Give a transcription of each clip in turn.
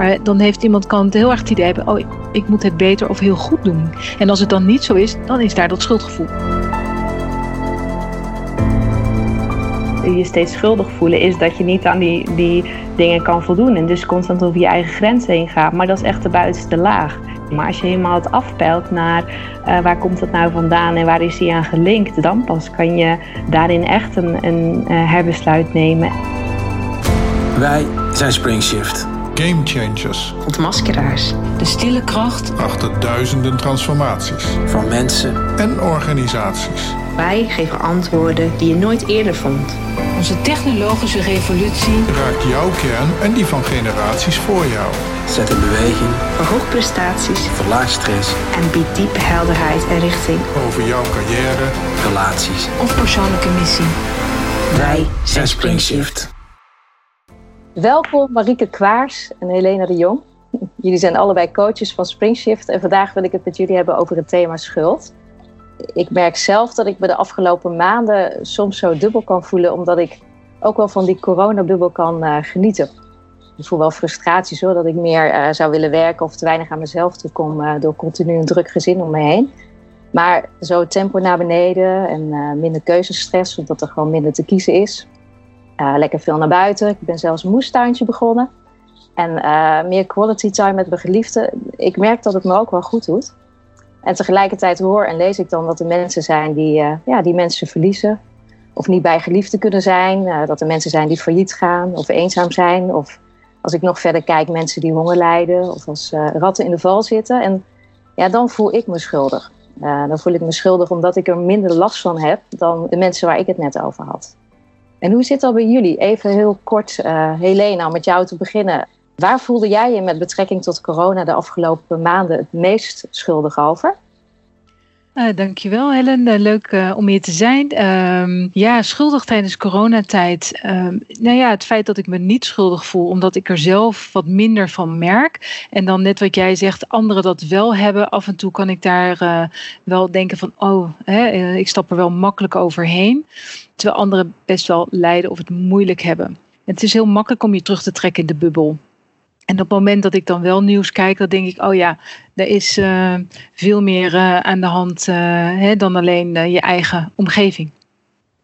Maar dan heeft iemand kan het heel erg het idee hebben, oh, ik moet het beter of heel goed doen. En als het dan niet zo is, dan is daar dat schuldgevoel. je steeds schuldig voelen is dat je niet aan die, die dingen kan voldoen. En dus constant over je eigen grens heen gaat. Maar dat is echt de buitenste laag. Maar als je helemaal het afpelt naar uh, waar komt het nou vandaan en waar is die aan gelinkt, dan pas kan je daarin echt een, een uh, herbesluit nemen. Wij zijn Springshift. Game changers. Ontmaskeraars. De stille kracht. Achter duizenden transformaties. Van mensen. En organisaties. Wij geven antwoorden die je nooit eerder vond. Onze technologische revolutie raakt jouw kern en die van generaties voor jou. Zet in beweging. Verhoog prestaties. Verlaag stress. En biedt diepe helderheid en richting. Over jouw carrière. Relaties. Of persoonlijke missie. Wij zijn Springshift. Welkom Marieke Kwaars en Helena de Jong. Jullie zijn allebei coaches van Springshift en vandaag wil ik het met jullie hebben over het thema schuld. Ik merk zelf dat ik me de afgelopen maanden soms zo dubbel kan voelen, omdat ik ook wel van die coronabubbel kan uh, genieten. Ik voel wel frustraties hoor, dat ik meer uh, zou willen werken of te weinig aan mezelf toe kom uh, door continu een druk gezin om me heen. Maar zo tempo naar beneden en minder keuzestress, omdat er gewoon minder te kiezen is. Lekker veel naar buiten. Ik ben zelfs een moestuintje begonnen. En meer quality time met mijn geliefde. Ik merk dat het me ook wel goed doet. En tegelijkertijd hoor en lees ik dan dat er mensen zijn die, uh, ja, die mensen verliezen. Of niet bij geliefden kunnen zijn. Dat er mensen zijn die failliet gaan of eenzaam zijn. Of als ik nog verder kijk, mensen die honger lijden. Of als ratten in de val zitten. En ja, dan voel ik me schuldig. dan voel ik me schuldig omdat ik er minder last van heb dan de mensen waar ik het net over had. En hoe zit dat bij jullie? Even heel kort, Helena, om met jou te beginnen. Waar voelde jij je met betrekking tot corona de afgelopen maanden het meest schuldig over? Uh, dankjewel Helen, uh, leuk uh, om hier te zijn. Uh, ja, schuldig tijdens coronatijd. Uh, nou ja, het feit dat ik me niet schuldig voel, omdat ik er zelf wat minder van merk. En dan net wat jij zegt, anderen dat wel hebben. Af en toe kan ik daar wel denken van, oh, hè, ik stap er wel makkelijk overheen. Terwijl anderen best wel lijden of het moeilijk hebben. En het is heel makkelijk om je terug te trekken in de bubbel. En op het moment dat ik dan wel nieuws kijk, dan denk ik, oh ja, er is uh, veel meer uh, aan de hand uh, hè, dan alleen je eigen omgeving.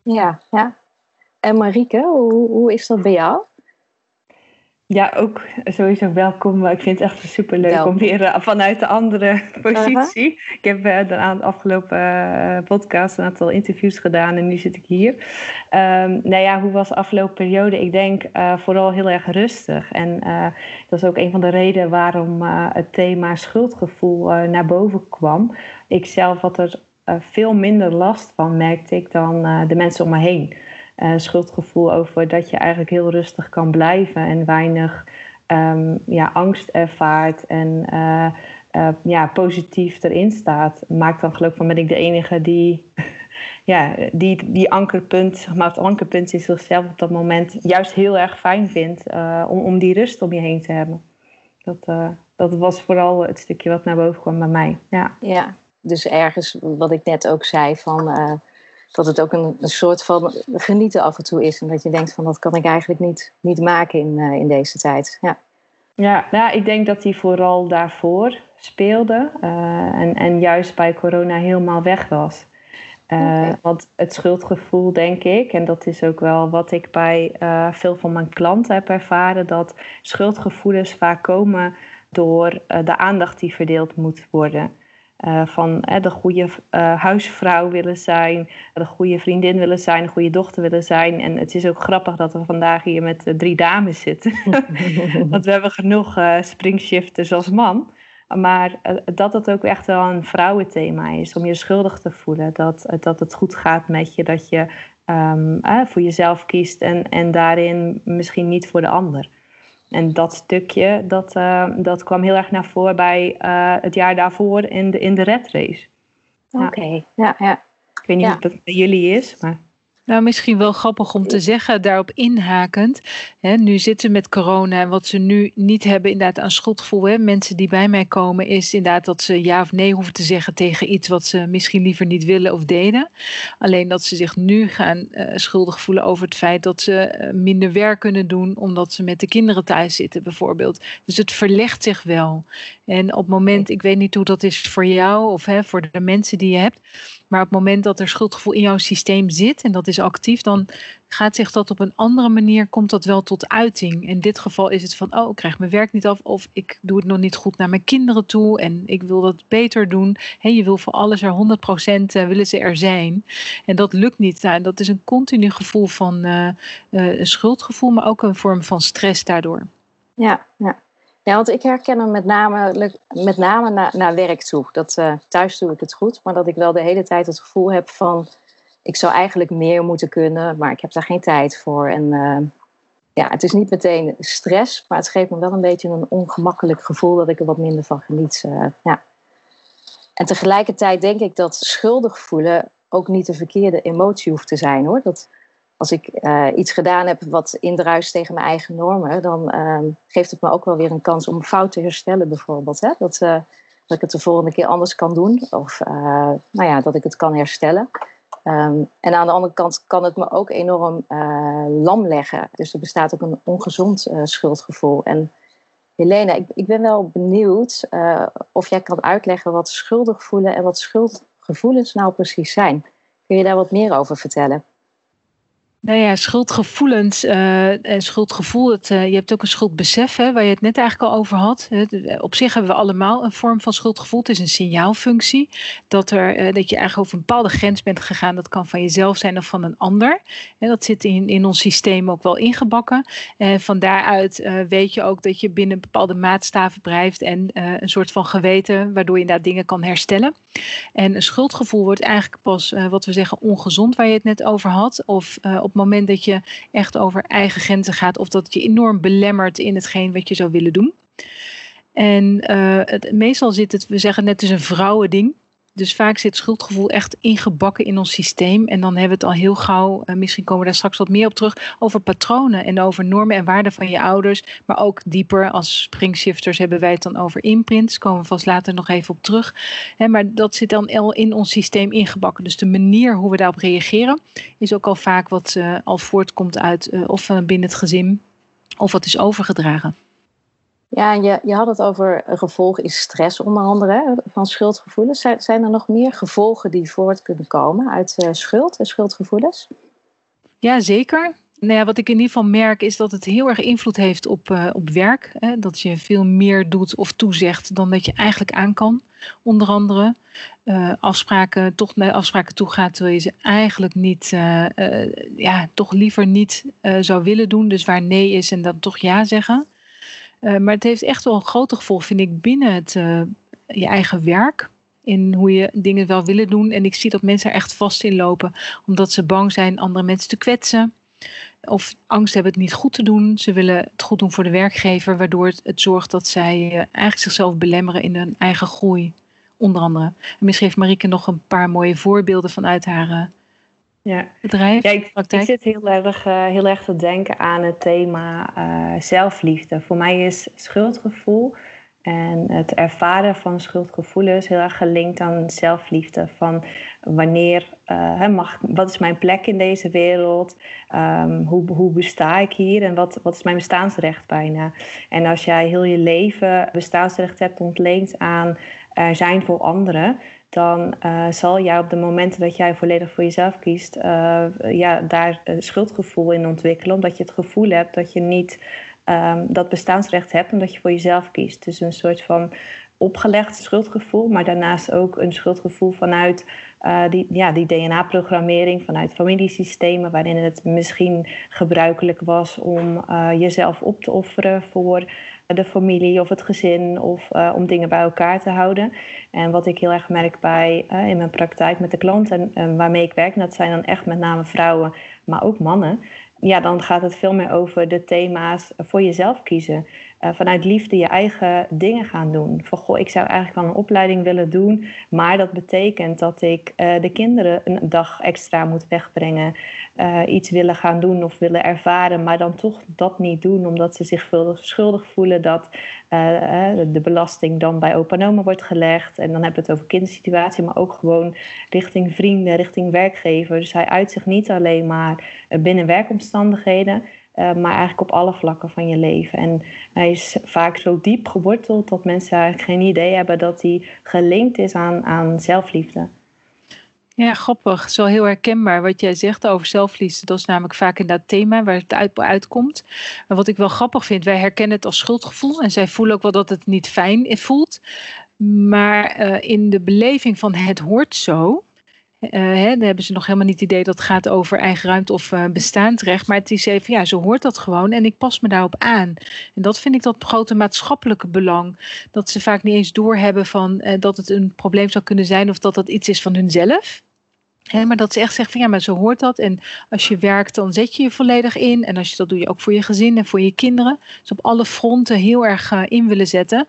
Ja, ja. En Marieke, hoe, hoe is dat bij jou? Ja, ook sowieso welkom. Ik vind het echt super leuk om weer uh, vanuit de andere positie. Uh -huh. Ik heb uh, de afgelopen uh, podcast een aantal interviews gedaan en nu zit ik hier. Um, nou ja, hoe was de afgelopen periode? Ik denk vooral heel erg rustig. En dat is ook een van de redenen waarom het thema schuldgevoel naar boven kwam. Ik zelf had er veel minder last van, merkte ik, dan de mensen om me heen uh, schuldgevoel over dat je eigenlijk heel rustig kan blijven en weinig um, ja, angst ervaart en uh, uh, ja, positief erin staat. Maakt dan geloof van ben ik de enige die, ja, die, die ankerpunt, zeg maar, het ankerpunt in zichzelf op dat moment juist heel erg fijn vindt om, om die rust om je heen te hebben. Dat, dat was vooral het stukje wat naar boven kwam bij mij. Ja, ja dus ergens wat ik net ook zei van dat het ook een, een, soort van genieten af en toe is. En dat je denkt van dat kan ik eigenlijk niet, niet maken in, uh, in deze tijd. Ja. Ja, nou, ik denk dat hij vooral daarvoor speelde. Uh, en, en juist bij corona helemaal weg was. Uh, okay. Want het schuldgevoel, denk ik, en dat is ook wel wat ik bij veel van mijn klanten heb ervaren, dat schuldgevoelens vaak komen door de aandacht die verdeeld moet worden. Uh, van uh, de goede uh, huisvrouw willen zijn, de goede vriendin willen zijn, de goede dochter willen zijn. En het is ook grappig dat we vandaag hier met drie dames zitten. Want we hebben genoeg springshifters als man. Maar dat het ook echt wel een vrouwenthema is, om je schuldig te voelen. Dat, dat het goed gaat met je, dat je um, voor jezelf kiest en, en daarin misschien niet voor de ander. En dat stukje, dat, uh, dat kwam heel erg naar voren bij uh, het jaar daarvoor in de, in de red race. Oké, ja. ja, ja. Ik weet niet ja. hoe dat bij jullie is, maar... Nou, misschien wel grappig om te zeggen, daarop inhakend. Hè, nu zitten met corona en wat ze nu niet hebben inderdaad aan schuldgevoel. Hè, mensen die bij mij komen is inderdaad dat ze ja of nee hoeven te zeggen tegen iets wat ze misschien liever niet willen of deden. Alleen dat ze zich nu gaan uh, schuldig voelen over het feit dat ze uh, minder werk kunnen doen omdat ze met de kinderen thuis zitten bijvoorbeeld. Dus het verlegt zich wel. En op het moment, ik weet niet hoe dat is voor jou of hè, voor de mensen die je hebt. Maar op het moment dat er schuldgevoel in jouw systeem zit en dat is actief, dan gaat zich dat op een andere manier, komt dat wel tot uiting. In dit geval is het van, oh, ik krijg mijn werk niet af of ik doe het nog niet goed naar mijn kinderen toe en ik wil dat beter doen. He, je wil voor alles er 100% eh, willen ze er zijn. En dat lukt niet. Nou, en dat is een continu gevoel van uh, uh, schuldgevoel, maar ook een vorm van stress daardoor. Ja, ja. Ja, want ik herken hem met name, met name naar, naar werk toe. Dat, uh, thuis doe ik het goed, maar dat ik wel de hele tijd het gevoel heb van... ik zou eigenlijk meer moeten kunnen, maar ik heb daar geen tijd voor. En uh, ja, het is niet meteen stress, maar het geeft me wel een beetje een ongemakkelijk gevoel... dat ik er wat minder van geniet. Uh, ja. En tegelijkertijd denk ik dat schuldig voelen ook niet de verkeerde emotie hoeft te zijn, hoor. Dat, als ik uh, iets gedaan heb wat indruist tegen mijn eigen normen, dan uh, geeft het me ook wel weer een kans om fout te herstellen, bijvoorbeeld. Hè? Dat, uh, dat ik het de volgende keer anders kan doen, of nou ja, dat ik het kan herstellen. Um, en aan de andere kant kan het me ook enorm lam leggen. Dus er bestaat ook een ongezond schuldgevoel. En Helena, ik, ik ben wel benieuwd of jij kan uitleggen wat schuldig voelen en wat schuldgevoelens nou precies zijn. Kun je daar wat meer over vertellen? Nou ja, schuldgevoelens en schuldgevoel. Het, uh, je hebt ook een schuldbesef, hè, waar je het net eigenlijk al over had. Op zich hebben we allemaal een vorm van schuldgevoel. Het is een signaalfunctie. Dat, er, dat je eigenlijk over een bepaalde grens bent gegaan. Dat kan van jezelf zijn of van een ander. En dat zit in, in ons systeem ook wel ingebakken. En van daaruit weet je ook dat je binnen bepaalde maatstaven blijft. En een soort van geweten, waardoor je inderdaad dingen kan herstellen. En een schuldgevoel wordt eigenlijk pas, wat we zeggen, ongezond, waar je het net over had. Of op moment dat je echt over eigen grenzen gaat of dat je enorm belemmert in hetgeen wat je zou willen doen. En uh, het, meestal zit het, we zeggen net, het is een vrouwending. Dus vaak zit schuldgevoel echt ingebakken in ons systeem. En dan hebben we het al heel gauw, uh, misschien komen we daar straks wat meer op terug, over patronen en over normen en waarden van je ouders. Maar ook dieper, als springshifters hebben wij het dan over imprints. Komen we vast later nog even op terug. Maar dat zit dan al in ons systeem ingebakken. Dus de manier hoe we daarop reageren is ook al vaak wat uh, al voortkomt uit uh, of binnen het gezin of wat is overgedragen. Ja, je, je had het over gevolgen is stress onder andere van schuldgevoelens. Zijn, er nog meer gevolgen die voort kunnen komen uit uh, schuld en schuldgevoelens? Ja, zeker. Nou ja, wat ik in ieder geval merk is dat het heel erg invloed heeft op, uh, op werk. Hè? Dat je veel meer doet of toezegt dan dat je eigenlijk aan kan. Onder andere uh, afspraken, toch naar afspraken toe gaat terwijl je ze eigenlijk niet, ja, toch liever niet zou willen doen. Dus waar nee is en dan toch ja zeggen. Uh, maar het heeft echt wel een grote gevolg, vind ik, binnen het, uh, je eigen werk. In hoe je dingen wel willen doen. En ik zie dat mensen er echt vast in lopen. Omdat ze bang zijn andere mensen te kwetsen. Of angst hebben het niet goed te doen. Ze willen het goed doen voor de werkgever. Waardoor het, zorgt dat zij uh, eigenlijk zichzelf belemmeren in hun eigen groei. Onder andere. En misschien heeft Marieke nog een paar mooie voorbeelden vanuit haar ja. bedrijf? Ja, ik, ik zit heel erg, uh, heel erg te denken aan het thema uh, zelfliefde. Voor mij is schuldgevoel en het ervaren van schuldgevoelens heel erg gelinkt aan zelfliefde. Van wanneer uh, mag, wat is mijn plek in deze wereld? Um, hoe, hoe besta ik hier? En wat, wat is mijn bestaansrecht bijna? En als jij heel je leven bestaansrecht hebt ontleend aan er zijn voor anderen, dan uh, zal jij op de momenten dat jij volledig voor jezelf kiest, uh, ja, daar een schuldgevoel in ontwikkelen. Omdat je het gevoel hebt dat je niet um, dat bestaansrecht hebt omdat je voor jezelf kiest. Dus een soort van opgelegd schuldgevoel, maar daarnaast ook een schuldgevoel vanuit uh, die, ja, die DNA-programmering, vanuit familiesystemen, waarin het misschien gebruikelijk was om jezelf op te offeren voor de familie of het gezin of uh, om dingen bij elkaar te houden. En wat ik heel erg merk bij uh, in mijn praktijk met de klanten uh, waarmee ik werk, dat zijn dan echt met name vrouwen, maar ook mannen, ja, dan gaat het veel meer over de thema's voor jezelf kiezen. Uh, vanuit liefde je eigen dingen gaan doen. Van goh, ik zou eigenlijk wel een opleiding willen doen, maar dat betekent dat ik uh, de kinderen een dag extra moet wegbrengen. Uh, iets willen gaan doen of willen ervaren, maar dan toch dat niet doen, omdat ze zich schuldig voelen dat de belasting dan bij opa en oma wordt gelegd. En dan hebben we het over kindersituatie, maar ook gewoon richting vrienden, richting werkgevers. Dus hij uit zich niet alleen maar binnen werkomstandigheden. Uh, maar eigenlijk op alle vlakken van je leven. En hij is vaak zo diep geworteld dat mensen eigenlijk geen idee hebben dat hij gelinkt is aan, aan zelfliefde. Ja, grappig. Zo heel herkenbaar wat jij zegt over zelfliefde. Dat is namelijk vaak in dat thema waar het uit, uitkomt. Maar wat ik wel grappig vind, wij herkennen het als schuldgevoel. En zij voelen ook wel dat het niet fijn voelt. Maar uh, in de beleving van het hoort zo, hè, dan hebben ze nog helemaal niet het idee dat het gaat over eigen ruimte of uh, bestaandsrecht. Maar het is even, ja, zo hoort dat gewoon en ik pas me daarop aan. En dat vind ik dat grote maatschappelijke belang. Dat ze vaak niet eens doorhebben van uh, dat het een probleem zou kunnen zijn of dat dat iets is van hunzelf. He, maar dat ze echt zeggen van ja, maar zo hoort dat. En als je werkt, dan zet je je volledig in. En als je dat doe je ook voor je gezin en voor je kinderen. Dus op alle fronten heel erg uh, in willen zetten.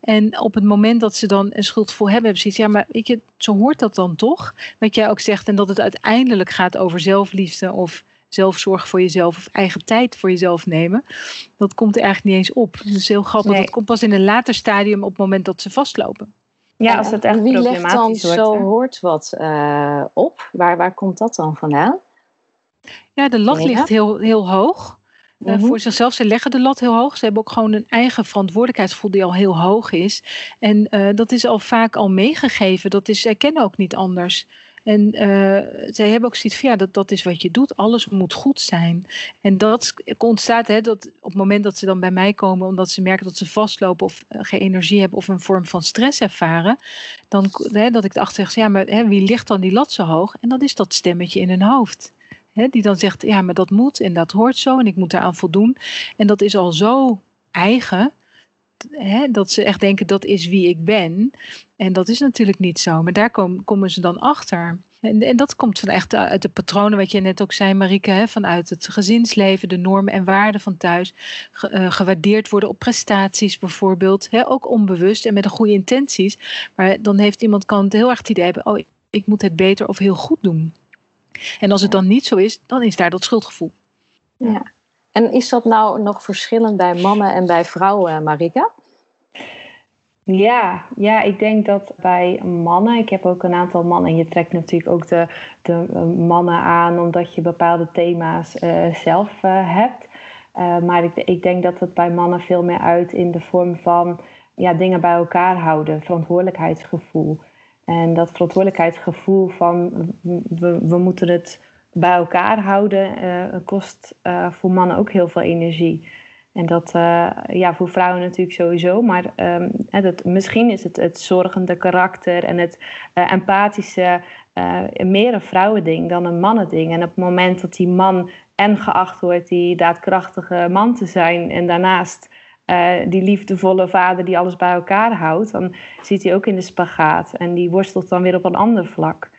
En op het moment dat ze dan een schuldgevoel hebben, hebben ze iets. Ja, maar weet je, zo hoort dat dan toch. Wat jij ook zegt. En dat het uiteindelijk gaat over zelfliefde of zelfzorg voor jezelf of eigen tijd voor jezelf nemen. Dat komt er eigenlijk niet eens op. Dat is heel grappig. Nee. Dat komt pas in een later stadium op het moment dat ze vastlopen. Ja, als het echt Wie problematisch legt dan wordt, zo hè? hoort wat uh, op? Waar, waar komt dat dan vandaan? Ja, de lat ligt heel, heel hoog. Uh, Mhm. Voor zichzelf, ze leggen de lat heel hoog. Ze hebben ook gewoon een eigen verantwoordelijkheidsgevoel die al heel hoog is. En uh, dat is al vaak al meegegeven. Dat is, zij kennen ook niet anders. En uh, zij hebben ook zoiets van, ja, dat, dat is wat je doet. Alles moet goed zijn. En dat ontstaat, hè, dat op het moment dat ze dan bij mij komen, omdat ze merken dat ze vastlopen of uh, geen energie hebben of een vorm van stress ervaren, dan hè, dat ik erachter zeg, ja, maar hè, wie ligt dan die lat zo hoog? En dat is dat stemmetje in hun hoofd. Hè, die dan zegt, ja, maar dat moet en dat hoort zo en ik moet eraan voldoen. En dat is al zo eigen, hè, dat ze echt denken, dat is wie ik ben. En dat is natuurlijk niet zo, maar daar komen, komen ze dan achter. En, en, dat komt van echt uit de patronen, wat je net ook zei, Marike, hè, vanuit het gezinsleven, de normen en waarden van thuis. Ge, uh, gewaardeerd worden op prestaties bijvoorbeeld. Hè, ook onbewust en met de goede intenties. Maar dan heeft iemand kan het heel erg het idee hebben, oh, ik moet het beter of heel goed doen. En als het dan niet zo is, dan is daar dat schuldgevoel. Ja. En is dat nou nog verschillend bij mannen en bij vrouwen, Marika? Ja, ja, ik denk dat bij mannen, ik heb ook een aantal mannen, en je trekt natuurlijk ook de, de mannen aan omdat je bepaalde thema's uh, zelf uh, hebt. Maar ik, ik denk dat het bij mannen veel meer uit in de vorm van ja, dingen bij elkaar houden, verantwoordelijkheidsgevoel. En dat verantwoordelijkheidsgevoel van we, we moeten het bij elkaar houden, kost voor mannen ook heel veel energie. En dat uh, ja, voor vrouwen natuurlijk sowieso, maar um, het, misschien is het het zorgende karakter en het uh, empathische uh, meer een vrouwending dan een mannending. En op het moment dat die man en geacht wordt die daadkrachtige man te zijn en daarnaast die liefdevolle vader die alles bij elkaar houdt, dan zit hij ook in de spagaat en die worstelt dan weer op een ander vlak.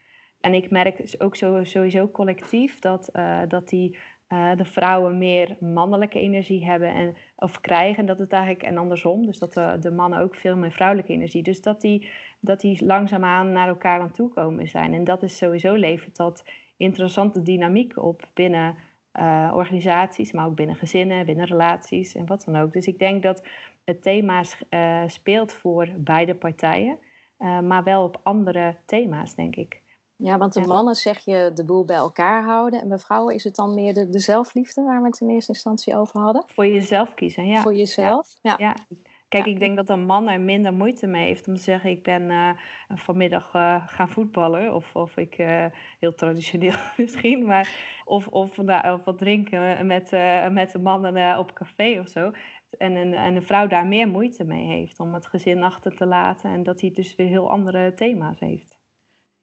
En ik merk ook sowieso collectief dat, dat die uh, de vrouwen meer mannelijke energie hebben en, of krijgen. Dat het eigenlijk, en andersom, dus dat de, de mannen ook veel meer vrouwelijke energie. Dus dat die, dat die langzaamaan naar elkaar aan toe komen zijn. En dat is sowieso levert dat interessante dynamiek op binnen uh, organisaties, maar ook binnen gezinnen, binnen relaties en wat dan ook. Dus ik denk dat het thema uh, speelt voor beide partijen, maar wel op andere thema's, denk ik. Ja, want de mannen zeg je de boel bij elkaar houden. En bij vrouwen is het dan meer de, de zelfliefde waar we het in eerste instantie over hadden? Voor jezelf kiezen, ja. Voor jezelf, ja. ja. ja. Kijk, ja. ik denk dat een man er minder moeite mee heeft om te zeggen: Ik ben uh, vanmiddag uh, gaan voetballen. Of, of ik, uh, heel traditioneel misschien, maar. Of, of, nou, of wat drinken met, met de mannen op café of zo. En een, en een vrouw daar meer moeite mee heeft om het gezin achter te laten. En dat hij dus weer heel andere thema's heeft.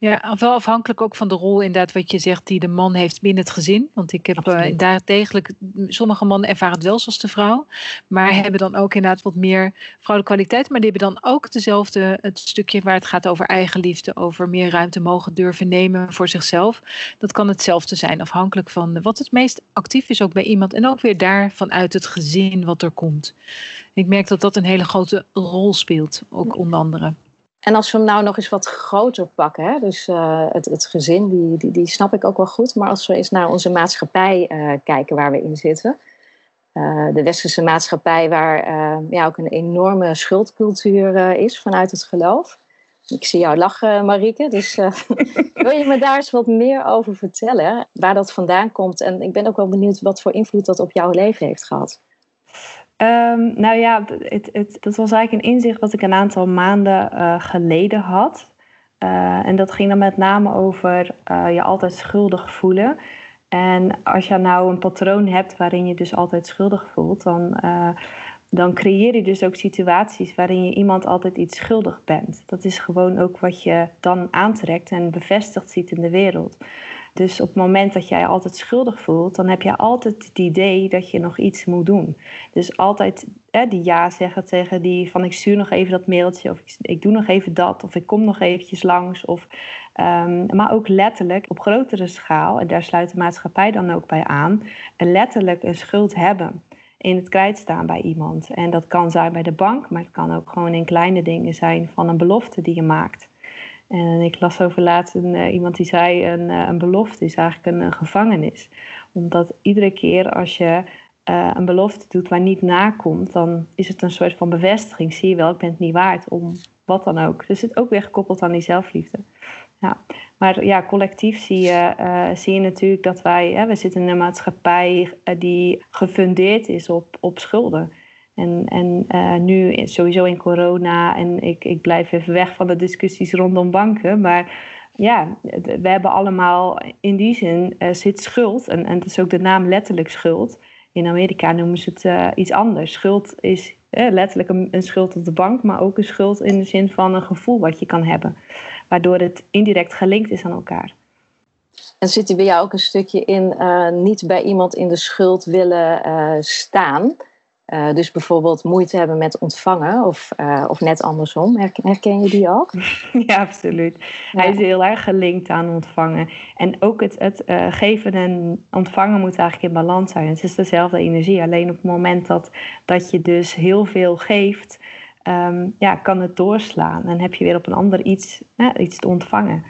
Ja, wel afhankelijk ook van de rol inderdaad wat je zegt die de man heeft binnen het gezin. Want ik heb uh, daar degelijk, sommige mannen ervaren het wel zoals de vrouw. Maar hebben dan ook inderdaad wat meer vrouwelijke kwaliteit. Maar die hebben dan ook dezelfde, het stukje waar het gaat over eigenliefde. Over meer ruimte mogen durven nemen voor zichzelf. Dat kan hetzelfde zijn afhankelijk van wat het meest actief is ook bij iemand. En ook weer daar vanuit het gezin wat er komt. Ik merk dat dat een hele grote rol speelt, ook onder andere. En als we hem nou nog eens wat groter pakken, hè? dus uh, het, het gezin, die, die, die snap ik ook wel goed. Maar als we eens naar onze maatschappij uh, kijken waar we in zitten. Uh, de westerse maatschappij waar ja, ook een enorme schuldcultuur is vanuit het geloof. Ik zie jou lachen, Marieke. Dus wil je me daar eens wat meer over vertellen? Waar dat vandaan komt? En ik ben ook wel benieuwd wat voor invloed dat op jouw leven heeft gehad. Um, nou ja, het, het, dat was eigenlijk een inzicht wat ik een aantal maanden uh, geleden had. Uh, en dat ging dan met name over uh, je altijd schuldig voelen. En als je nou een patroon hebt waarin je dus altijd schuldig voelt, dan, dan creëer je dus ook situaties waarin je iemand altijd iets schuldig bent. Dat is gewoon ook wat je dan aantrekt en bevestigd ziet in de wereld. Dus op het moment dat jij altijd schuldig voelt, dan heb je altijd het idee dat je nog iets moet doen. Dus altijd hè, die ja zeggen tegen die van ik stuur nog even dat mailtje of ik, ik doe nog even dat of ik kom nog eventjes langs. Of, um, maar ook letterlijk op grotere schaal, en daar sluit de maatschappij dan ook bij aan, letterlijk een schuld hebben in het krijt staan bij iemand. En dat kan zijn bij de bank, maar het kan ook gewoon in kleine dingen zijn van een belofte die je maakt. En ik las over laatst een, uh, iemand die zei: een, uh, een belofte is eigenlijk een, gevangenis. Omdat iedere keer als je uh, een belofte doet waar niet nakomt, dan is het een soort van bevestiging. Zie je wel, ik ben het niet waard om wat dan ook. Dus het ook weer gekoppeld aan die zelfliefde. Ja. Maar ja, collectief zie je, zie je natuurlijk dat wij, hè, we zitten in een maatschappij die gefundeerd is op, op schulden. En, en uh, nu sowieso in corona, en ik, ik blijf even weg van de discussies rondom banken, maar ja, we hebben allemaal in die zin zit schuld, en, en het is ook de naam letterlijk schuld. In Amerika noemen ze het iets anders. Schuld is letterlijk een, een, schuld op de bank, maar ook een schuld in de zin van een gevoel wat je kan hebben, waardoor het indirect gelinkt is aan elkaar. En zit er bij jou ook een stukje in niet bij iemand in de schuld willen staan? Uh, dus bijvoorbeeld moeite hebben met ontvangen of, of net andersom. Herken, je die ook? Ja, absoluut. Ja. Hij is heel erg gelinkt aan ontvangen. En ook het, het geven en ontvangen moet eigenlijk in balans zijn. Het is dezelfde energie. Alleen op het moment dat, dat je dus heel veel geeft, um, ja, kan het doorslaan. En heb je weer op een ander iets, iets te ontvangen.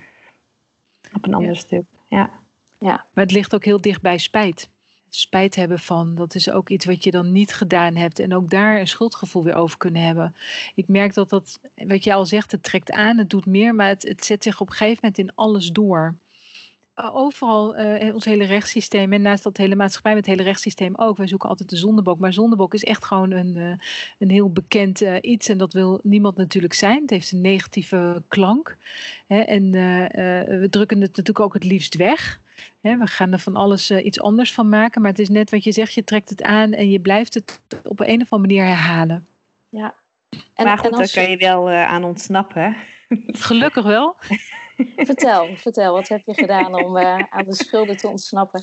Op een ander ja. stuk. Ja. ja. Maar het ligt ook heel dicht bij spijt spijt hebben van. Dat is ook iets wat je dan niet gedaan hebt. En ook daar een schuldgevoel weer over kunnen hebben. Ik merk dat dat, wat je al zegt, het trekt aan, het doet meer, maar het, het zet zich op een gegeven moment in alles door. Overal, uh, ons hele rechtssysteem en naast dat hele maatschappij met het hele rechtssysteem ook. Wij zoeken altijd de zondebok, maar zondebok is echt gewoon een, uh, een heel bekend iets en dat wil niemand natuurlijk zijn. Het heeft een negatieve klank hè, en we drukken het natuurlijk ook het liefst weg we gaan er van alles iets anders van maken. Maar het is net wat je zegt, je trekt het aan en je blijft het op een of andere manier herhalen. Ja. En, maar goed, daar kan je wel uh, aan ontsnappen. Gelukkig wel. vertel, vertel, wat heb je gedaan om uh, aan de schulden te ontsnappen?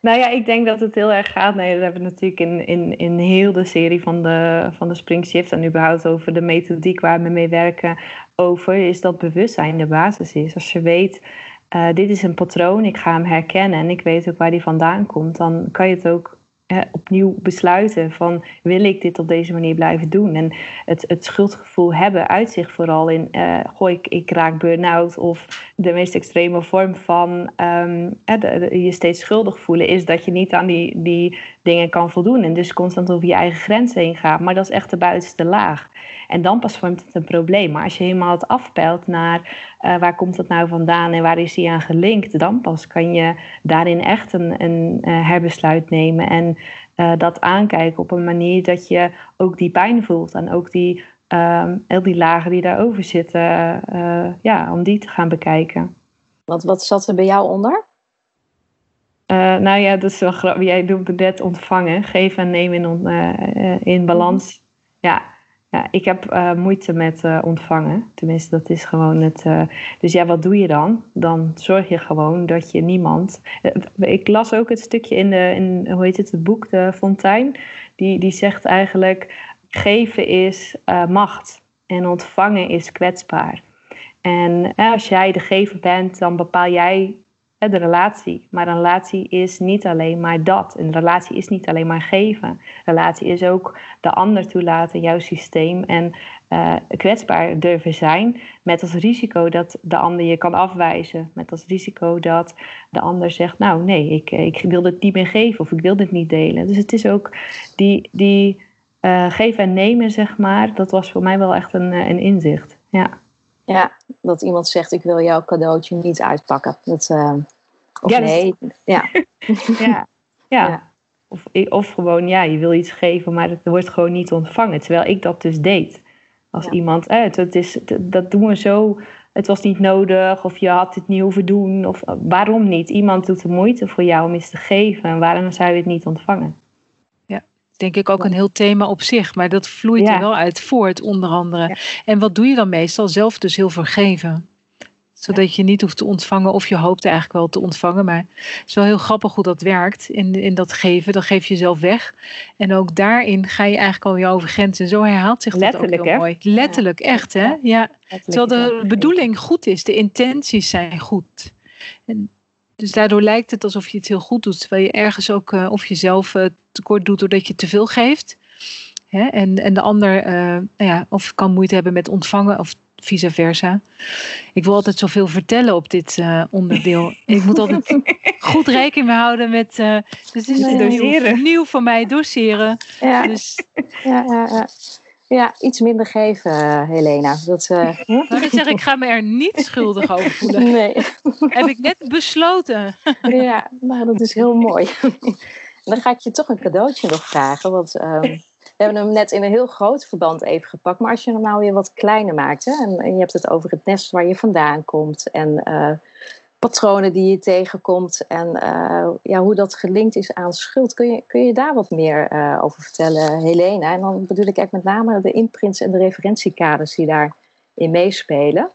Nou ja, ik denk dat het heel erg gaat. Nee, dat hebben we natuurlijk in, in, in heel de serie van de, van de Spring Shift en überhaupt over de methodiek waar we mee werken over, is dat bewustzijn de basis is. Als je weet uh, dit is een patroon, ik ga hem herkennen en ik weet ook waar die vandaan komt, dan kan je het ook opnieuw besluiten van wil ik dit op deze manier blijven doen. En het, het schuldgevoel hebben uit zich vooral in uh, ik, ik raak burn-out of de meest extreme vorm van um, je steeds schuldig voelen is dat je niet aan die, die dingen kan voldoen en dus constant over je eigen grenzen heen gaat. Maar dat is echt de buitenste laag. En dan pas vormt het een probleem. Maar als je helemaal het afpelt naar uh, waar komt het nou vandaan en waar is die aan gelinkt, dan pas kan je daarin echt een, een uh, herbesluit nemen en uh, dat aankijken op een manier dat je ook die pijn voelt en ook die, um, al die lagen die daarover zitten, ja, om die te gaan bekijken. Wat, wat zat er bij jou onder? Uh, nou ja, dat is wel grappig. Jij doet net ontvangen, geven en nemen in, uh, in balans. Ja, Ja, ik heb uh, moeite met ontvangen. Tenminste, dat is gewoon het. Dus ja, wat doe je dan? Dan zorg je gewoon dat je niemand. ik las ook het stukje in, de, in hoe heet het, het boek De Fontein. Die, die zegt eigenlijk: geven is macht en ontvangen is kwetsbaar. En als jij de gever bent, dan bepaal jij de relatie. Maar een relatie is niet alleen maar dat. Een relatie is niet alleen maar geven. Relatie is ook de ander toelaten, jouw systeem. En uh, kwetsbaar durven zijn. Met als risico dat de ander je kan afwijzen. Met als risico dat de ander zegt: Nou, nee, ik, ik wil dit niet meer geven of ik wil dit niet delen. Dus het is ook die, die geven en nemen, zeg maar. Dat was voor mij wel echt een, een inzicht. Ja. Ja, dat iemand zegt: Ik wil jouw cadeautje niet uitpakken. Dat, uh, of ja, nee. Ja. ja. ja. Of, of gewoon, ja, je wil iets geven, maar het wordt gewoon niet ontvangen. Terwijl ik dat dus deed. Als iemand, eh, het, is, dat doen we zo, het was niet nodig, of je had het niet hoeven doen. Of waarom niet? Iemand doet de moeite voor jou om iets te geven. En waarom zou je het niet ontvangen? Denk ik ook een heel thema op zich. Maar dat vloeit er wel uit voort, onder andere. En wat doe je dan meestal? Zelf dus heel veel geven. Zodat je niet hoeft te ontvangen, of je hoopt eigenlijk wel te ontvangen. Maar het is wel heel grappig hoe dat werkt in, in dat geven. Dan geef je jezelf weg. En ook daarin ga je eigenlijk al je over grenzen. Zo herhaalt zich dat ook heel hè? mooi. Letterlijk, echt hè? Ja. Terwijl de bedoeling goed is, de intenties zijn goed. En dus daardoor lijkt het alsof je het heel goed doet. Terwijl je ergens ook uh, of jezelf uh, tekort doet doordat je te veel geeft. Hè? En, en de ander uh, nou ja, of kan moeite hebben met ontvangen of vice versa. Ik wil altijd zoveel vertellen op dit onderdeel. ik moet altijd goed rekening mee houden met. dit is nieuw, nieuw voor mij, doseren. Ja. Dus, ja, ja, ja. Ja, iets minder geven, uh, Helena. Dat, uh... ik zeg, ik ga me er niet schuldig over voelen. Nee. Heb ik net besloten. ja, maar dat is heel mooi. Dan ga ik je toch een cadeautje nog vragen. Want um, we hebben hem net in een heel groot verband even gepakt. Maar als je hem nou weer wat kleiner maakt. Hè, en, en je hebt het over het nest waar je vandaan komt. En uh, patronen die je tegenkomt en uh, ja, hoe dat gelinkt is aan schuld. Kun je, kun je daar wat meer uh, over vertellen, Helena? En dan bedoel ik echt met name de imprints en de referentiekaders die daarin meespelen.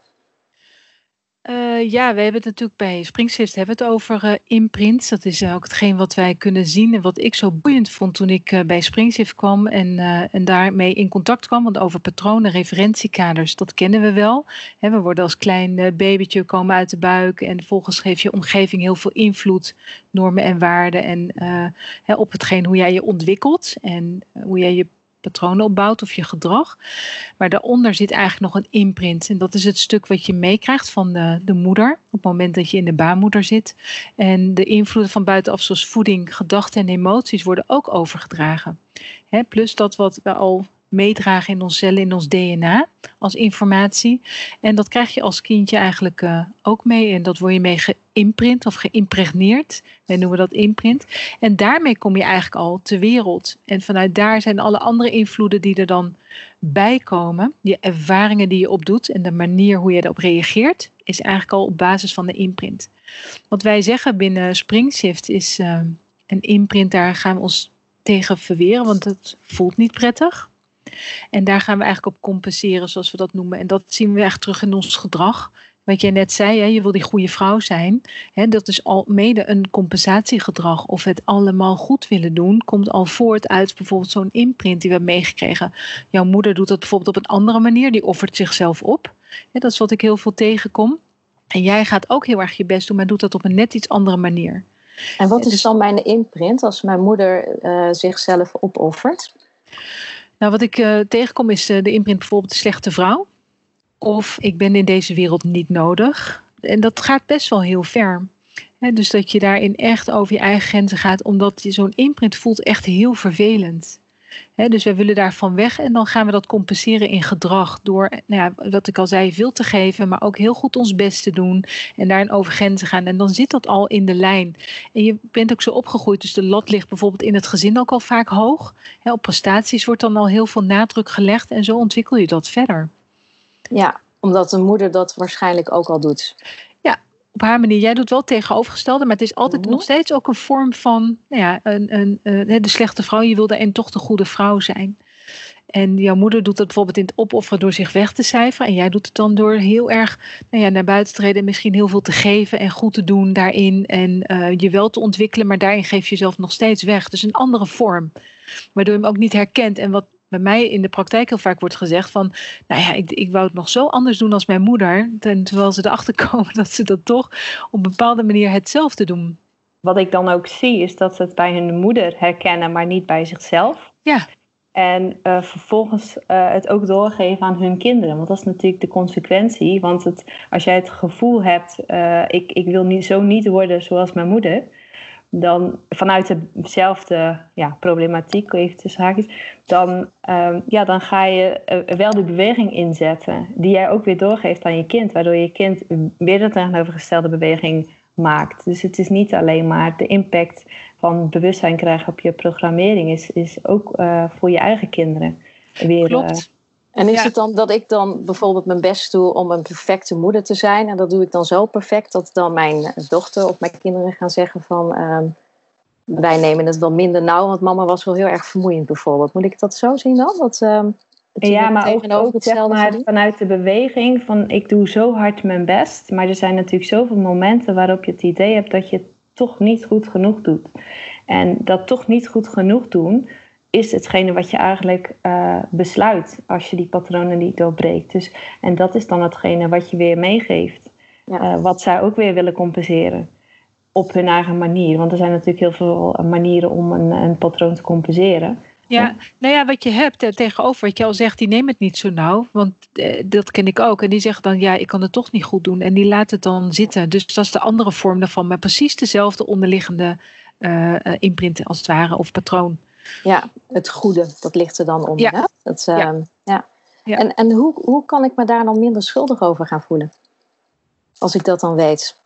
Uh, ja, we hebben het natuurlijk bij Springshift hebben het over uh, imprints. Dat is ook hetgeen wat wij kunnen zien en wat ik zo boeiend vond toen ik bij Springshift kwam en, en daarmee in contact kwam. Want over patronen, referentiekaders, dat kennen we wel. We worden als klein babytje komen uit de buik en vervolgens geeft je omgeving heel veel invloed, normen en waarden en op hetgeen hoe jij je ontwikkelt en hoe jij je patronen opbouwt of je gedrag. Maar daaronder zit eigenlijk nog een imprint. En dat is het stuk wat je meekrijgt van de, de moeder op het moment dat je in de baarmoeder zit. En de invloeden van buitenaf zoals voeding, gedachten en emoties worden ook overgedragen. plus dat wat we al meedragen in ons cellen, in ons DNA als informatie. En dat krijg je als kindje eigenlijk uh, ook mee. En dat word je mee geïmprint of geïmpregneerd. Wij noemen dat imprint. En daarmee kom je eigenlijk al ter wereld. En vanuit daar zijn alle andere invloeden die er dan bij komen. Je ervaringen die je opdoet en de manier hoe je erop reageert. Is eigenlijk al op basis van de imprint. Wat wij zeggen binnen SpringShift is uh, een imprint. Daar gaan we ons tegen verweren. Want het voelt niet prettig. En daar gaan we eigenlijk op compenseren, zoals we dat noemen. En dat zien we echt terug in ons gedrag. Wat jij net zei, hè, je wil die goede vrouw zijn. Hè, dat is al mede een compensatiegedrag. Of het allemaal goed willen doen, komt al voort uit bijvoorbeeld zo'n imprint die we hebben meegekregen. Jouw moeder doet dat bijvoorbeeld op een andere manier, die offert zichzelf op. Dat is wat ik heel veel tegenkom. En jij gaat ook heel erg je best doen, maar doet dat op een net iets andere manier. En wat is dus, dan mijn imprint als mijn moeder uh, zichzelf opoffert? Nou, wat ik uh, tegenkom is uh, de imprint bijvoorbeeld de slechte vrouw. Of ik ben in deze wereld niet nodig. En dat gaat best wel heel ver. dus dat je daarin echt over je eigen grenzen gaat, omdat je zo'n imprint voelt echt heel vervelend dus wij willen daarvan weg en dan gaan we dat compenseren in gedrag door, nou ja, wat ik al zei, veel te geven, maar ook heel goed ons best te doen en daarin over grenzen gaan. En dan zit dat al in de lijn. En je bent ook zo opgegroeid, dus de lat ligt bijvoorbeeld in het gezin ook al vaak hoog. op prestaties wordt dan al heel veel nadruk gelegd en zo ontwikkel je dat verder. Ja, omdat de moeder dat waarschijnlijk ook al doet op haar manier. Jij doet wel tegenovergestelde, maar het is altijd mhm. nog steeds ook een vorm van nou ja, een, een, een, de slechte vrouw. Je wil daarin toch de goede vrouw zijn. En jouw moeder doet dat bijvoorbeeld in het opofferen door zich weg te cijferen. En jij doet het dan door heel erg nou ja, naar buiten te treden en misschien heel veel te geven en goed te doen daarin. En uh, je wel te ontwikkelen, maar daarin geef je jezelf nog steeds weg. Dus een andere vorm. Waardoor je hem ook niet herkent. En wat bij mij in de praktijk heel vaak wordt gezegd van, nou ja, ik, ik wou het nog zo anders doen als mijn moeder. Terwijl ze erachter komen dat ze dat toch op een bepaalde manier hetzelfde doen. Wat ik dan ook zie is dat ze het bij hun moeder herkennen, maar niet bij zichzelf. Ja. En uh, vervolgens uh, het ook doorgeven aan hun kinderen. Want dat is natuurlijk de consequentie. Want het, als jij het gevoel hebt, uh, ik, ik wil niet, zo niet worden zoals mijn moeder dan vanuit dezelfde ja, problematiek, even tussen haakjes, dan, um, ja, dan ga je uh, wel de beweging inzetten die jij ook weer doorgeeft aan je kind, waardoor je kind weer de tegenovergestelde beweging maakt. Dus het is niet alleen maar de impact van bewustzijn krijgen op je programmering, is, is ook uh, voor je eigen kinderen weer. Klopt. En is het dan dat ik dan bijvoorbeeld mijn best doe om een perfecte moeder te zijn? En dat doe ik dan zo perfect dat dan mijn dochter of mijn kinderen gaan zeggen van... Uh, wij nemen het wel minder nauw, want mama was wel heel erg vermoeiend bijvoorbeeld. Moet ik dat zo zien dan? Dat, uh, ja, maar ook, ook zeg maar, vanuit de beweging van ik doe zo hard mijn best. Maar er zijn natuurlijk zoveel momenten waarop je het idee hebt dat je het toch niet goed genoeg doet. En dat toch niet goed genoeg doen is hetgene wat je eigenlijk uh, besluit als je die patronen niet doorbreekt. Dus, en dat is dan hetgene wat je weer meegeeft. Ja. Uh, wat zij ook weer willen compenseren. Op hun eigen manier. Want er zijn natuurlijk heel veel manieren om een, een patroon te compenseren. Ja, nou ja, wat je hebt eh, tegenover, wat je al zegt, die neemt het niet zo nauw. Want eh, dat ken ik ook. En die zeggen dan, ja, ik kan het toch niet goed doen. En die laat het dan zitten. Dus dat is de andere vorm daarvan. Maar precies dezelfde onderliggende uh, imprint als het ware, of patroon. Ja, het goede, dat ligt er dan onder. Ja. Dat, uh, ja. ja. ja. En, en hoe, hoe kan ik me daar dan minder schuldig over gaan voelen? Als ik dat dan weet.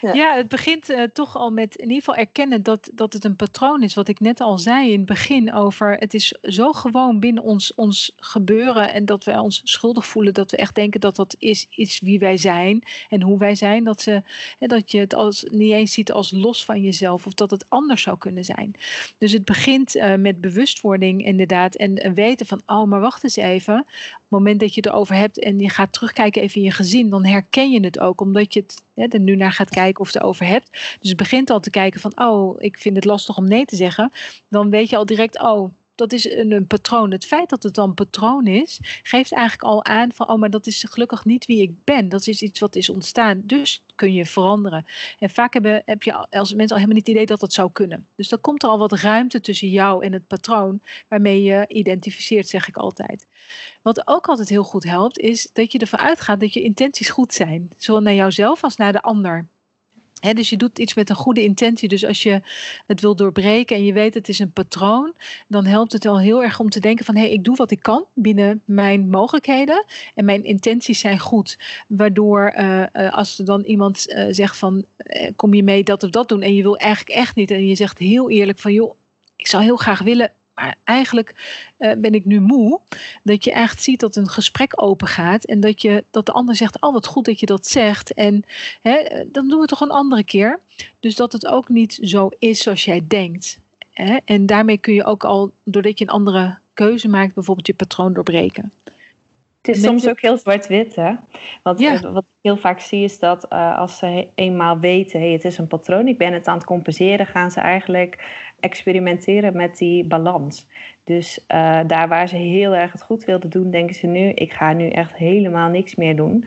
Ja. het begint uh, toch al met in ieder geval erkennen dat, dat het een patroon is. Wat ik net al zei in het begin over. Het is zo gewoon binnen ons, ons gebeuren. En dat wij ons schuldig voelen. Dat we echt denken dat dat is, is wie wij zijn. En hoe wij zijn. Dat, ze, dat je het als, niet eens ziet als los van jezelf. Of dat het anders zou kunnen zijn. Dus het begint uh, met bewustwording inderdaad. En weten van, oh maar wacht eens even. Moment dat je het erover hebt. En je gaat terugkijken even in je gezin. Dan herken je het ook. Omdat je het hè, er nu naar gaat kijken of het over hebt. Dus het begint al te kijken van, oh, ik vind het lastig om nee te zeggen. Dan weet je al direct, oh, dat is een, een, patroon. Het feit dat het dan patroon is, geeft eigenlijk al aan van, oh, maar dat is gelukkig niet wie ik ben. Dat is iets wat is ontstaan. Dus kun je veranderen. En vaak hebben, heb je als mensen al helemaal niet het idee dat dat zou kunnen. Dus dan komt er al wat ruimte tussen jou en het patroon waarmee je identificeert, zeg ik altijd. Wat ook altijd heel goed helpt, is dat je ervan uitgaat dat je intenties goed zijn. Zowel naar jouzelf als naar de ander. Dus je doet iets met een goede intentie. Dus als je het wil doorbreken en je weet het is een patroon, dan helpt het wel heel erg om te denken van hé, hey, ik doe wat ik kan binnen mijn mogelijkheden en mijn intenties zijn goed. Waardoor uh, uh, als er dan iemand uh, zegt van kom je mee dat of dat doen en je wil eigenlijk echt niet en je zegt heel eerlijk van joh, ik zou heel graag willen, maar eigenlijk uh, ben ik nu moe. Dat je echt ziet dat een gesprek open gaat. En dat, je, dat de ander zegt, oh wat goed dat je dat zegt. En hè, dan doen we het toch een andere keer. Dus dat het ook niet zo is zoals jij denkt. Hè? En daarmee kun je ook al, doordat je een andere keuze maakt, bijvoorbeeld je patroon doorbreken. Het is soms ook heel zwart-wit, hè? Want ja. wat ik heel vaak zie is dat uh, als ze eenmaal weten, hey, het is een patroon, ik ben het aan het compenseren, gaan ze eigenlijk experimenteren met die balans. Dus uh, daar waar ze heel erg het goed wilden doen, denken ze nu: ik ga nu echt helemaal niks meer doen.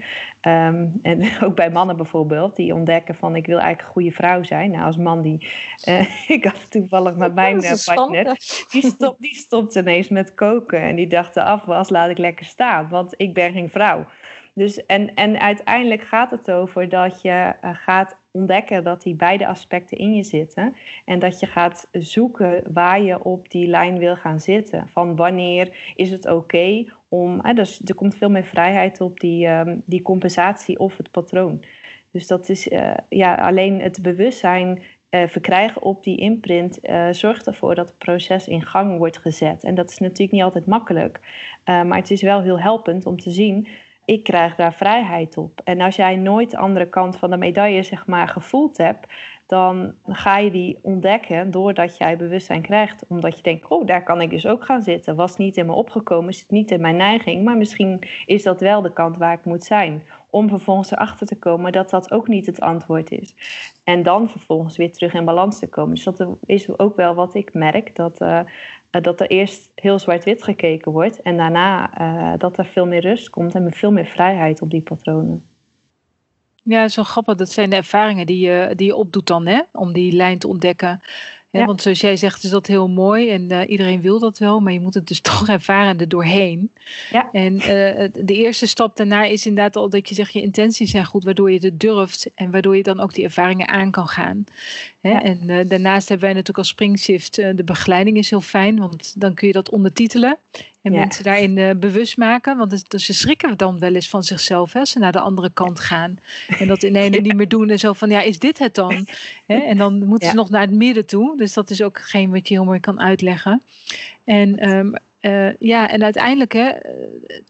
Um, en ook bij mannen bijvoorbeeld, die ontdekken van: ik wil eigenlijk een goede vrouw zijn. Nou, als man die. Uh, ik had toevallig met mijn uh, partner. Die, stop, die stopte ineens met koken. En die dacht: de afwas laat ik lekker staan, want ik ben geen vrouw. Dus en, en uiteindelijk gaat het over dat je gaat ontdekken dat die beide aspecten in je zitten. En dat je gaat zoeken waar je op die lijn wil gaan zitten. Van wanneer is het oké om. Hè, dus er komt veel meer vrijheid op die, um, die compensatie of het patroon. Dus dat is uh, ja, alleen het bewustzijn uh, verkrijgen op die imprint uh, zorgt ervoor dat het proces in gang wordt gezet. En dat is natuurlijk niet altijd makkelijk, maar het is wel heel helpend om te zien ik krijg daar vrijheid op. En als jij nooit de andere kant van de medaille zeg maar, gevoeld hebt, dan ga je die ontdekken doordat jij bewustzijn krijgt. Omdat je denkt, oh, daar kan ik dus ook gaan zitten. Was niet in me opgekomen, zit niet in mijn neiging, maar misschien is dat wel de kant waar ik moet zijn. Om vervolgens erachter te komen dat dat ook niet het antwoord is. En dan vervolgens weer terug in balans te komen. Dus dat is ook wel wat ik merk, dat, uh, dat er eerst heel zwart-wit gekeken wordt. En daarna uh, dat er veel meer rust komt en veel meer vrijheid op die patronen. Ja, zo grappig. Dat zijn de ervaringen die je, die je opdoet dan, hè? Om die lijn te ontdekken. Ja, Want zoals jij zegt, is dat heel mooi en uh, iedereen wil dat wel, maar je moet het dus toch ervaren er doorheen. Ja. En uh, de eerste stap daarna is inderdaad al dat je zegt, je intenties zijn goed, waardoor je het durft en waardoor je dan ook die ervaringen aan kan gaan. Hè? Ja. En uh, daarnaast hebben wij natuurlijk als Springshift, de begeleiding is heel fijn, want dan kun je dat ondertitelen. En ja. mensen daarin uh, bewust maken. Want het, dus ze schrikken dan wel eens van zichzelf hè, als ze naar de andere kant gaan. En dat ineens ja. niet meer doen. En zo van, ja, is dit het dan? Hè? En dan moeten ja. ze nog naar het midden toe. Dus dat is ook geen wat je heel mooi kan uitleggen. En um, uh, ja, en uiteindelijk, hè,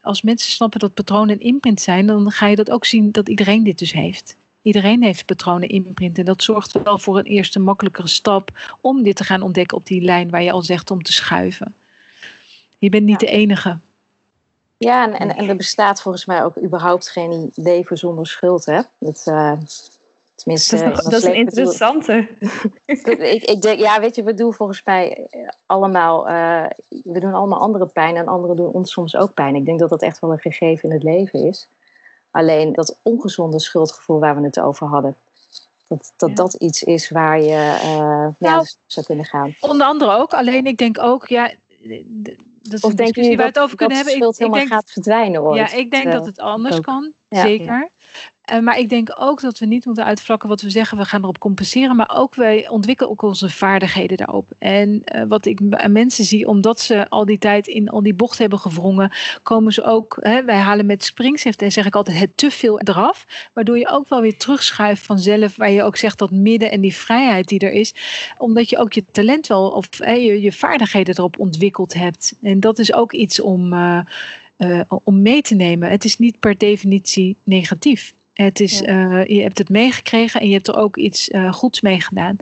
als mensen snappen dat patronen een imprint zijn, dan ga je dat ook zien dat iedereen dit dus heeft. Iedereen heeft patronen imprint. En dat zorgt wel voor een eerste makkelijkere stap om dit te gaan ontdekken op die lijn waar je al zegt om te schuiven. Je bent niet ja. de enige. Ja, en, en, en, er bestaat volgens mij ook überhaupt geen leven zonder schuld. Hè? Dat, uh, tenminste, dat is, nog, dat is een interessante. ik, ik denk, ja, weet je, we doen volgens mij allemaal, uh, we doen allemaal andere pijn en anderen doen ons soms ook pijn. Ik denk dat dat echt wel een gegeven in het leven is. Alleen dat ongezonde schuldgevoel waar we het over hadden, dat dat, ja. dat iets is waar je uh, nou, ja, zou kunnen gaan. Onder andere ook. Alleen ik denk ook, ja, dat of denk je waar het over kunnen hebben. Ik, ik helemaal denk, gaat verdwijnen ooit. Ja, ik denk dat het anders kan. Zeker. Uh, maar ik denk ook dat we niet moeten uitvlakken wat we zeggen, we gaan erop compenseren. Maar ook wij ontwikkelen ook onze vaardigheden daarop. En uh, wat ik aan mensen zie, omdat ze al die tijd in al die bocht hebben gewrongen, komen ze ook, hè, wij halen met springshift en zeg ik altijd het te veel eraf. Waardoor je ook wel weer terugschuift vanzelf, waar je ook zegt dat midden en die vrijheid die er is. Omdat je ook je talent wel, of je, je vaardigheden erop ontwikkeld hebt. En dat is ook iets om. Uh, om mee te nemen. Het is niet per definitie negatief. Het is, ja. uh, je hebt het meegekregen en je hebt er ook iets uh, goeds mee gedaan.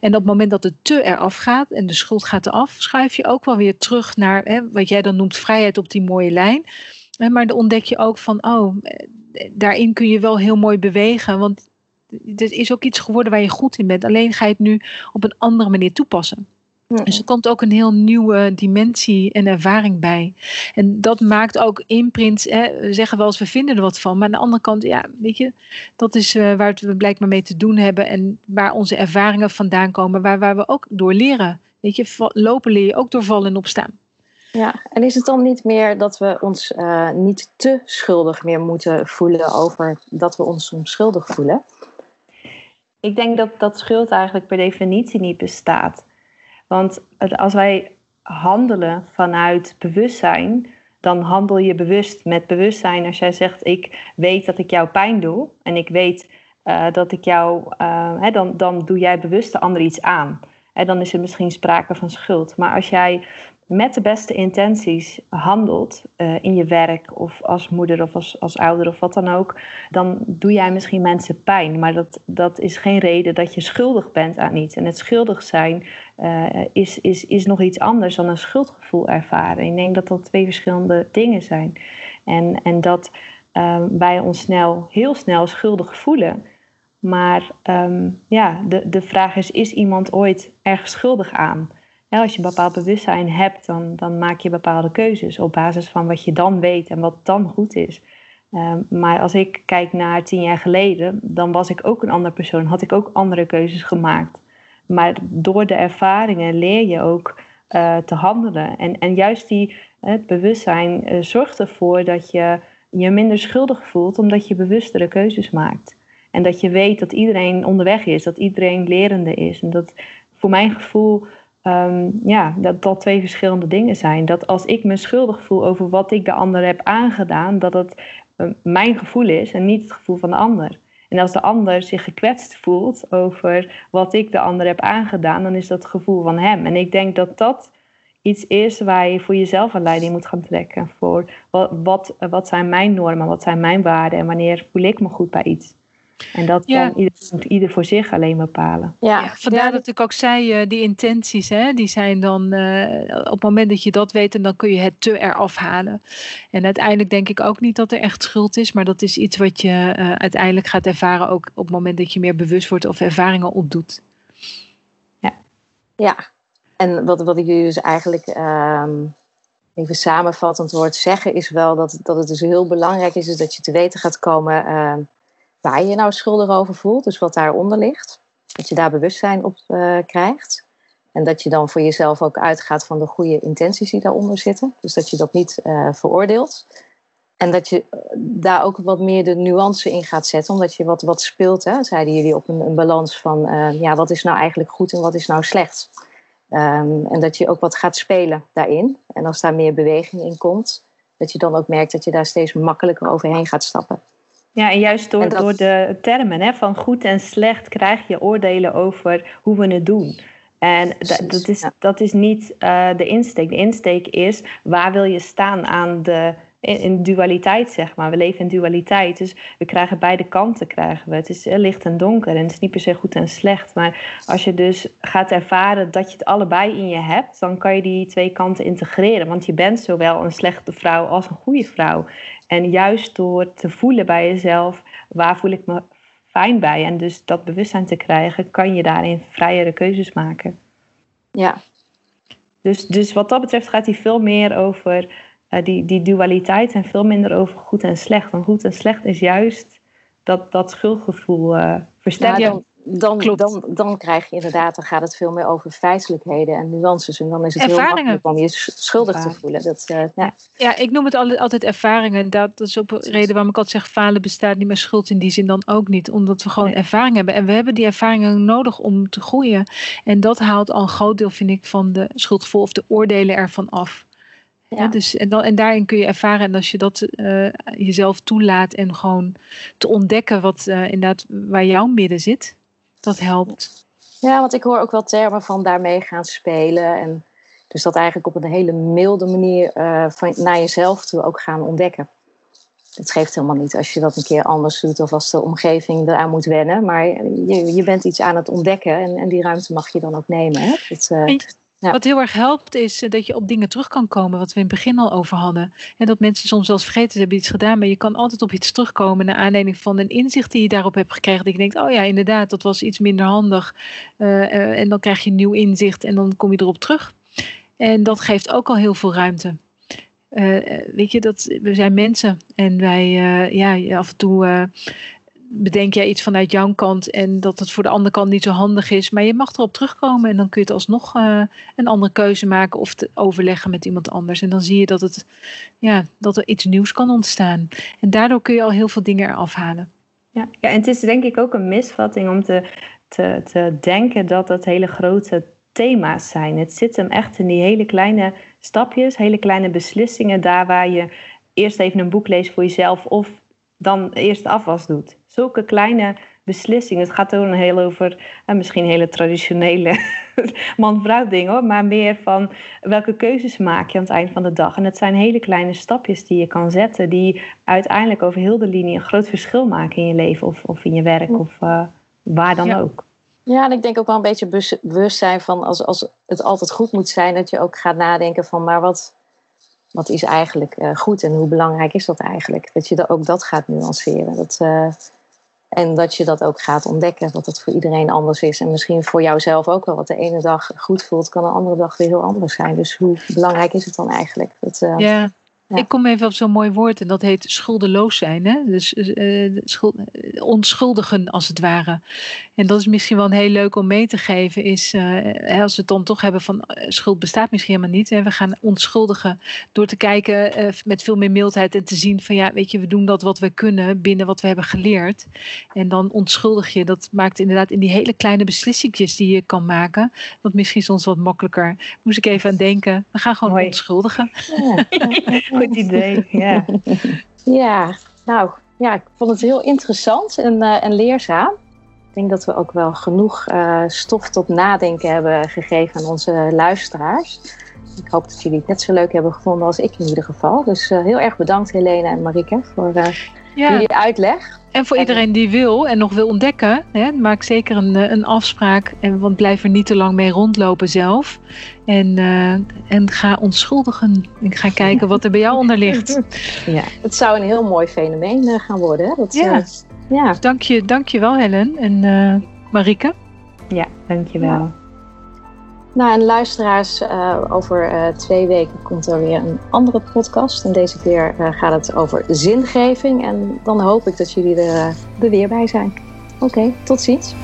En op het moment dat het te eraf gaat en de schuld gaat eraf, schuif je ook wel weer terug naar hè, wat jij dan noemt vrijheid op die mooie lijn. Maar dan ontdek je ook van, oh, daarin kun je wel heel mooi bewegen. Want het is ook iets geworden waar je goed in bent. Alleen ga je het nu op een andere manier toepassen. Dus er komt ook een heel nieuwe dimensie en ervaring bij. En dat maakt ook imprints, hè, we zeggen wel eens we vinden er wat van. Maar aan de andere kant, ja, weet je, dat is uh, waar we blijkbaar mee te doen hebben. En waar onze ervaringen vandaan komen, waar, waar we ook door leren. Weet je, lopen leer je ook door vallen en opstaan. Ja, en is het dan niet meer dat we ons uh, niet te schuldig meer moeten voelen over dat we ons soms schuldig voelen? Ik denk dat dat schuld eigenlijk per definitie niet bestaat. Want als wij handelen vanuit bewustzijn, dan handel je bewust met bewustzijn. Als jij zegt, ik weet dat ik jou pijn doe en ik weet uh, dat ik jou, uh, hè, dan, dan doe jij bewust de ander iets aan. En dan is er misschien sprake van schuld. Maar als jij met de beste intenties handelt uh, in je werk of als moeder of als, als ouder of wat dan ook, dan doe jij misschien mensen pijn. Maar dat, dat is geen reden dat je schuldig bent aan iets. En het schuldig zijn uh, is, is, is nog iets anders dan een schuldgevoel ervaren. Ik denk dat dat twee verschillende dingen zijn. En, en dat uh, wij ons snel, heel snel schuldig voelen. Maar um, ja, de, de vraag is: is iemand ooit ergens schuldig aan? Als je een bepaald bewustzijn hebt, dan, dan maak je bepaalde keuzes op basis van wat je dan weet en wat dan goed is. Um, maar als ik kijk naar tien jaar geleden, dan was ik ook een andere persoon, had ik ook andere keuzes gemaakt. Maar door de ervaringen leer je ook uh, te handelen. En, en juist die, het bewustzijn uh, zorgt ervoor dat je je minder schuldig voelt, omdat je bewustere keuzes maakt. En dat je weet dat iedereen onderweg is, dat iedereen lerende is. En dat voor mijn gevoel um, ja, dat dat twee verschillende dingen zijn. Dat als ik me schuldig voel over wat ik de ander heb aangedaan, dat het uh, mijn gevoel is en niet het gevoel van de ander. En als de ander zich gekwetst voelt over wat ik de ander heb aangedaan, dan is dat het gevoel van hem. En ik denk dat dat iets is waar je voor jezelf een leiding moet gaan trekken. Voor wat, wat, wat zijn mijn normen, wat zijn mijn waarden en wanneer voel ik me goed bij iets. En dat Ja. kan ieder, moet ieder voor zich alleen bepalen. Ja, Ja, vandaar dat ik ook zei, eh, die intenties, hè, die zijn dan eh, op het moment dat je dat weet, en dan kun je het te eraf halen. En uiteindelijk denk ik ook niet dat er echt schuld is, maar dat is iets wat je eh, uiteindelijk gaat ervaren, ook op het moment dat je meer bewust wordt of ervaringen opdoet. Ja, en wat, wat ik jullie dus eigenlijk ehm, even samenvattend hoort zeggen, is wel dat, dat het dus heel belangrijk is, is dat je te weten gaat komen ehm, waar je je nou schuldig over voelt, dus wat daaronder ligt. Dat je daar bewustzijn op eh, krijgt. En dat je dan voor jezelf ook uitgaat van de goede intenties die daaronder zitten. Dus dat je dat niet eh, veroordeelt. En dat je eh, daar ook wat meer de nuance in gaat zetten, omdat je wat, wat speelt, hè, zeiden jullie, op een, een balans van ja, wat is nou eigenlijk goed en wat is nou slecht. Ehm, en dat je ook wat gaat spelen daarin. En als daar meer beweging in komt, dat je dan ook merkt dat je daar steeds makkelijker overheen gaat stappen. Ja, en juist door, En dat- door de termen hè, van goed en slecht krijg je oordelen over hoe we het doen. En da- Precies, dat, is, dat is niet eh, de insteek. De insteek is waar wil je staan aan de in, in dualiteit, zeg maar. We leven in dualiteit, dus we krijgen beide kanten. Krijgen we. Het is eh, licht en donker en het is niet per se goed en slecht. Maar als je dus gaat ervaren dat je het allebei in je hebt, dan kan je die twee kanten integreren. Want je bent zowel een slechte vrouw als een goede vrouw. En juist door te voelen bij jezelf, waar voel ik me fijn bij? En dus dat bewustzijn te krijgen, kan je daarin vrijere keuzes maken. Ja, Dus, dus wat dat betreft gaat hij veel meer over eh, die, die dualiteit en veel minder over goed en slecht. Want goed en slecht is juist dat, dat schuldgevoel eh versterken. dan, dan, Klopt. dan, dan krijg je inderdaad, dan gaat het veel meer over feitelijkheden en nuances. En dan is het heel makkelijk om je sch- schuldig te voelen. Dat, eh, ja. Ja, ik noem het al- altijd ervaringen. Dat is ook een reden waarom ik altijd zeg, falen bestaat niet, maar schuld in die zin dan ook niet. Omdat we gewoon Nee. ervaring hebben. En we hebben die ervaringen nodig om te groeien. En dat haalt al een groot deel, vind ik, van de schuldgevoel of de oordelen ervan af. Ja. Dus, en, dan, en daarin kun je ervaren. En als je dat eh, jezelf toelaat en gewoon te ontdekken wat eh, inderdaad waar jouw midden zit, dat helpt. Ja, want ik hoor ook wel termen van daarmee gaan spelen. En dus dat eigenlijk op een hele milde manier eh, van, naar jezelf toe ook gaan ontdekken. Het geeft helemaal niet als je dat een keer anders doet of als de omgeving eraan moet wennen. Maar je, je bent iets aan het ontdekken en, en die ruimte mag je dan ook nemen. Hè? Dat, Wat heel erg helpt is eh, dat je op dingen terug kan komen, wat we in het begin al over hadden. En dat mensen soms eens vergeten, ze hebben iets gedaan, maar je kan altijd op iets terugkomen naar aanleiding van een inzicht die je daarop hebt gekregen. Dat je denkt, oh ja, inderdaad, dat was iets minder handig. Eh, eh, en dan krijg je nieuw inzicht en dan kom je erop terug. En dat geeft ook al heel veel ruimte. Weet je, dat, we zijn mensen en wij, ja, af en toe bedenk jij iets vanuit jouw kant en dat het voor de andere kant niet zo handig is. Maar je mag erop terugkomen en dan kun je het alsnog eh, een andere keuze maken of te overleggen met iemand anders. En dan zie je dat, het, ja, dat er iets nieuws kan ontstaan. En daardoor kun je al heel veel dingen eraf halen. Ja, ja, en het is denk ik ook een misvatting om te, te, te denken dat dat hele grote thema's zijn. Het zit hem echt in die hele kleine stapjes, hele kleine beslissingen, daar waar je eerst even een boek leest voor jezelf of dan eerst afwas doet. Zulke kleine beslissingen. Het gaat ook een heel over, eh, misschien hele traditionele man-vrouw ding hoor, maar meer van welke keuzes maak je aan het eind van de dag. En het zijn hele kleine stapjes die je kan zetten, die uiteindelijk over heel de linie een groot verschil maken in je leven of, of in je werk of eh, waar dan Ja. ook. Ja, en ik denk ook wel een beetje bewus- bewustzijn van als, als het altijd goed moet zijn, dat je ook gaat nadenken van, maar wat, wat is eigenlijk eh, goed en hoe belangrijk is dat eigenlijk? Dat je ook dat gaat nuanceren. Dat, en dat je dat ook gaat ontdekken, dat het voor iedereen anders is. En misschien voor jouzelf ook wel. Wat de ene dag goed voelt, kan de andere dag weer heel anders zijn. Dus hoe belangrijk is het dan eigenlijk? Dat, eh, Ja. Ja. Ik kom even op zo'n mooi woord en dat heet schuldeloos zijn. Hè? Dus eh, schuld, eh, onschuldigen als het ware. En dat is misschien wel een heel leuk om mee te geven. Is eh, als we het dan toch hebben van eh, schuld bestaat misschien helemaal niet. Hè? We gaan onschuldigen door te kijken eh, met veel meer mildheid en te zien van ja, weet je, we doen dat wat we kunnen binnen wat we hebben geleerd. En dan onschuldig je. Dat maakt inderdaad in die hele kleine beslissingjes die je kan maken, dat misschien soms wat makkelijker. Moest ik even aan denken. We gaan gewoon onschuldigen. Goed idee, ja. Ja, nou ja, ik vond het heel interessant en, eh, en leerzaam. Ik denk dat we ook wel genoeg eh, stof tot nadenken hebben gegeven aan onze luisteraars. Ik hoop dat jullie het net zo leuk hebben gevonden als ik in ieder geval. Dus heel erg bedankt Helene en Marike voor ja. jullie uitleg. En voor iedereen die wil en nog wil ontdekken, hè, maak zeker een, een afspraak. En, want blijf er niet te lang mee rondlopen zelf. En, uh, en ga onschuldigen. Ik ga kijken wat er bij jou onder ligt. Ja, het zou een heel mooi fenomeen uh, gaan worden. Hè? Dat, ja. Uh, ja. Dank, je, dank je wel, Helen en Marike. Ja, dank je wel. Ja. Nou, en luisteraars, uh, over uh, twee weken komt er weer een andere podcast. En deze keer uh, gaat het over zingeving. En dan hoop ik dat jullie er, er weer bij zijn. Oké, tot ziens.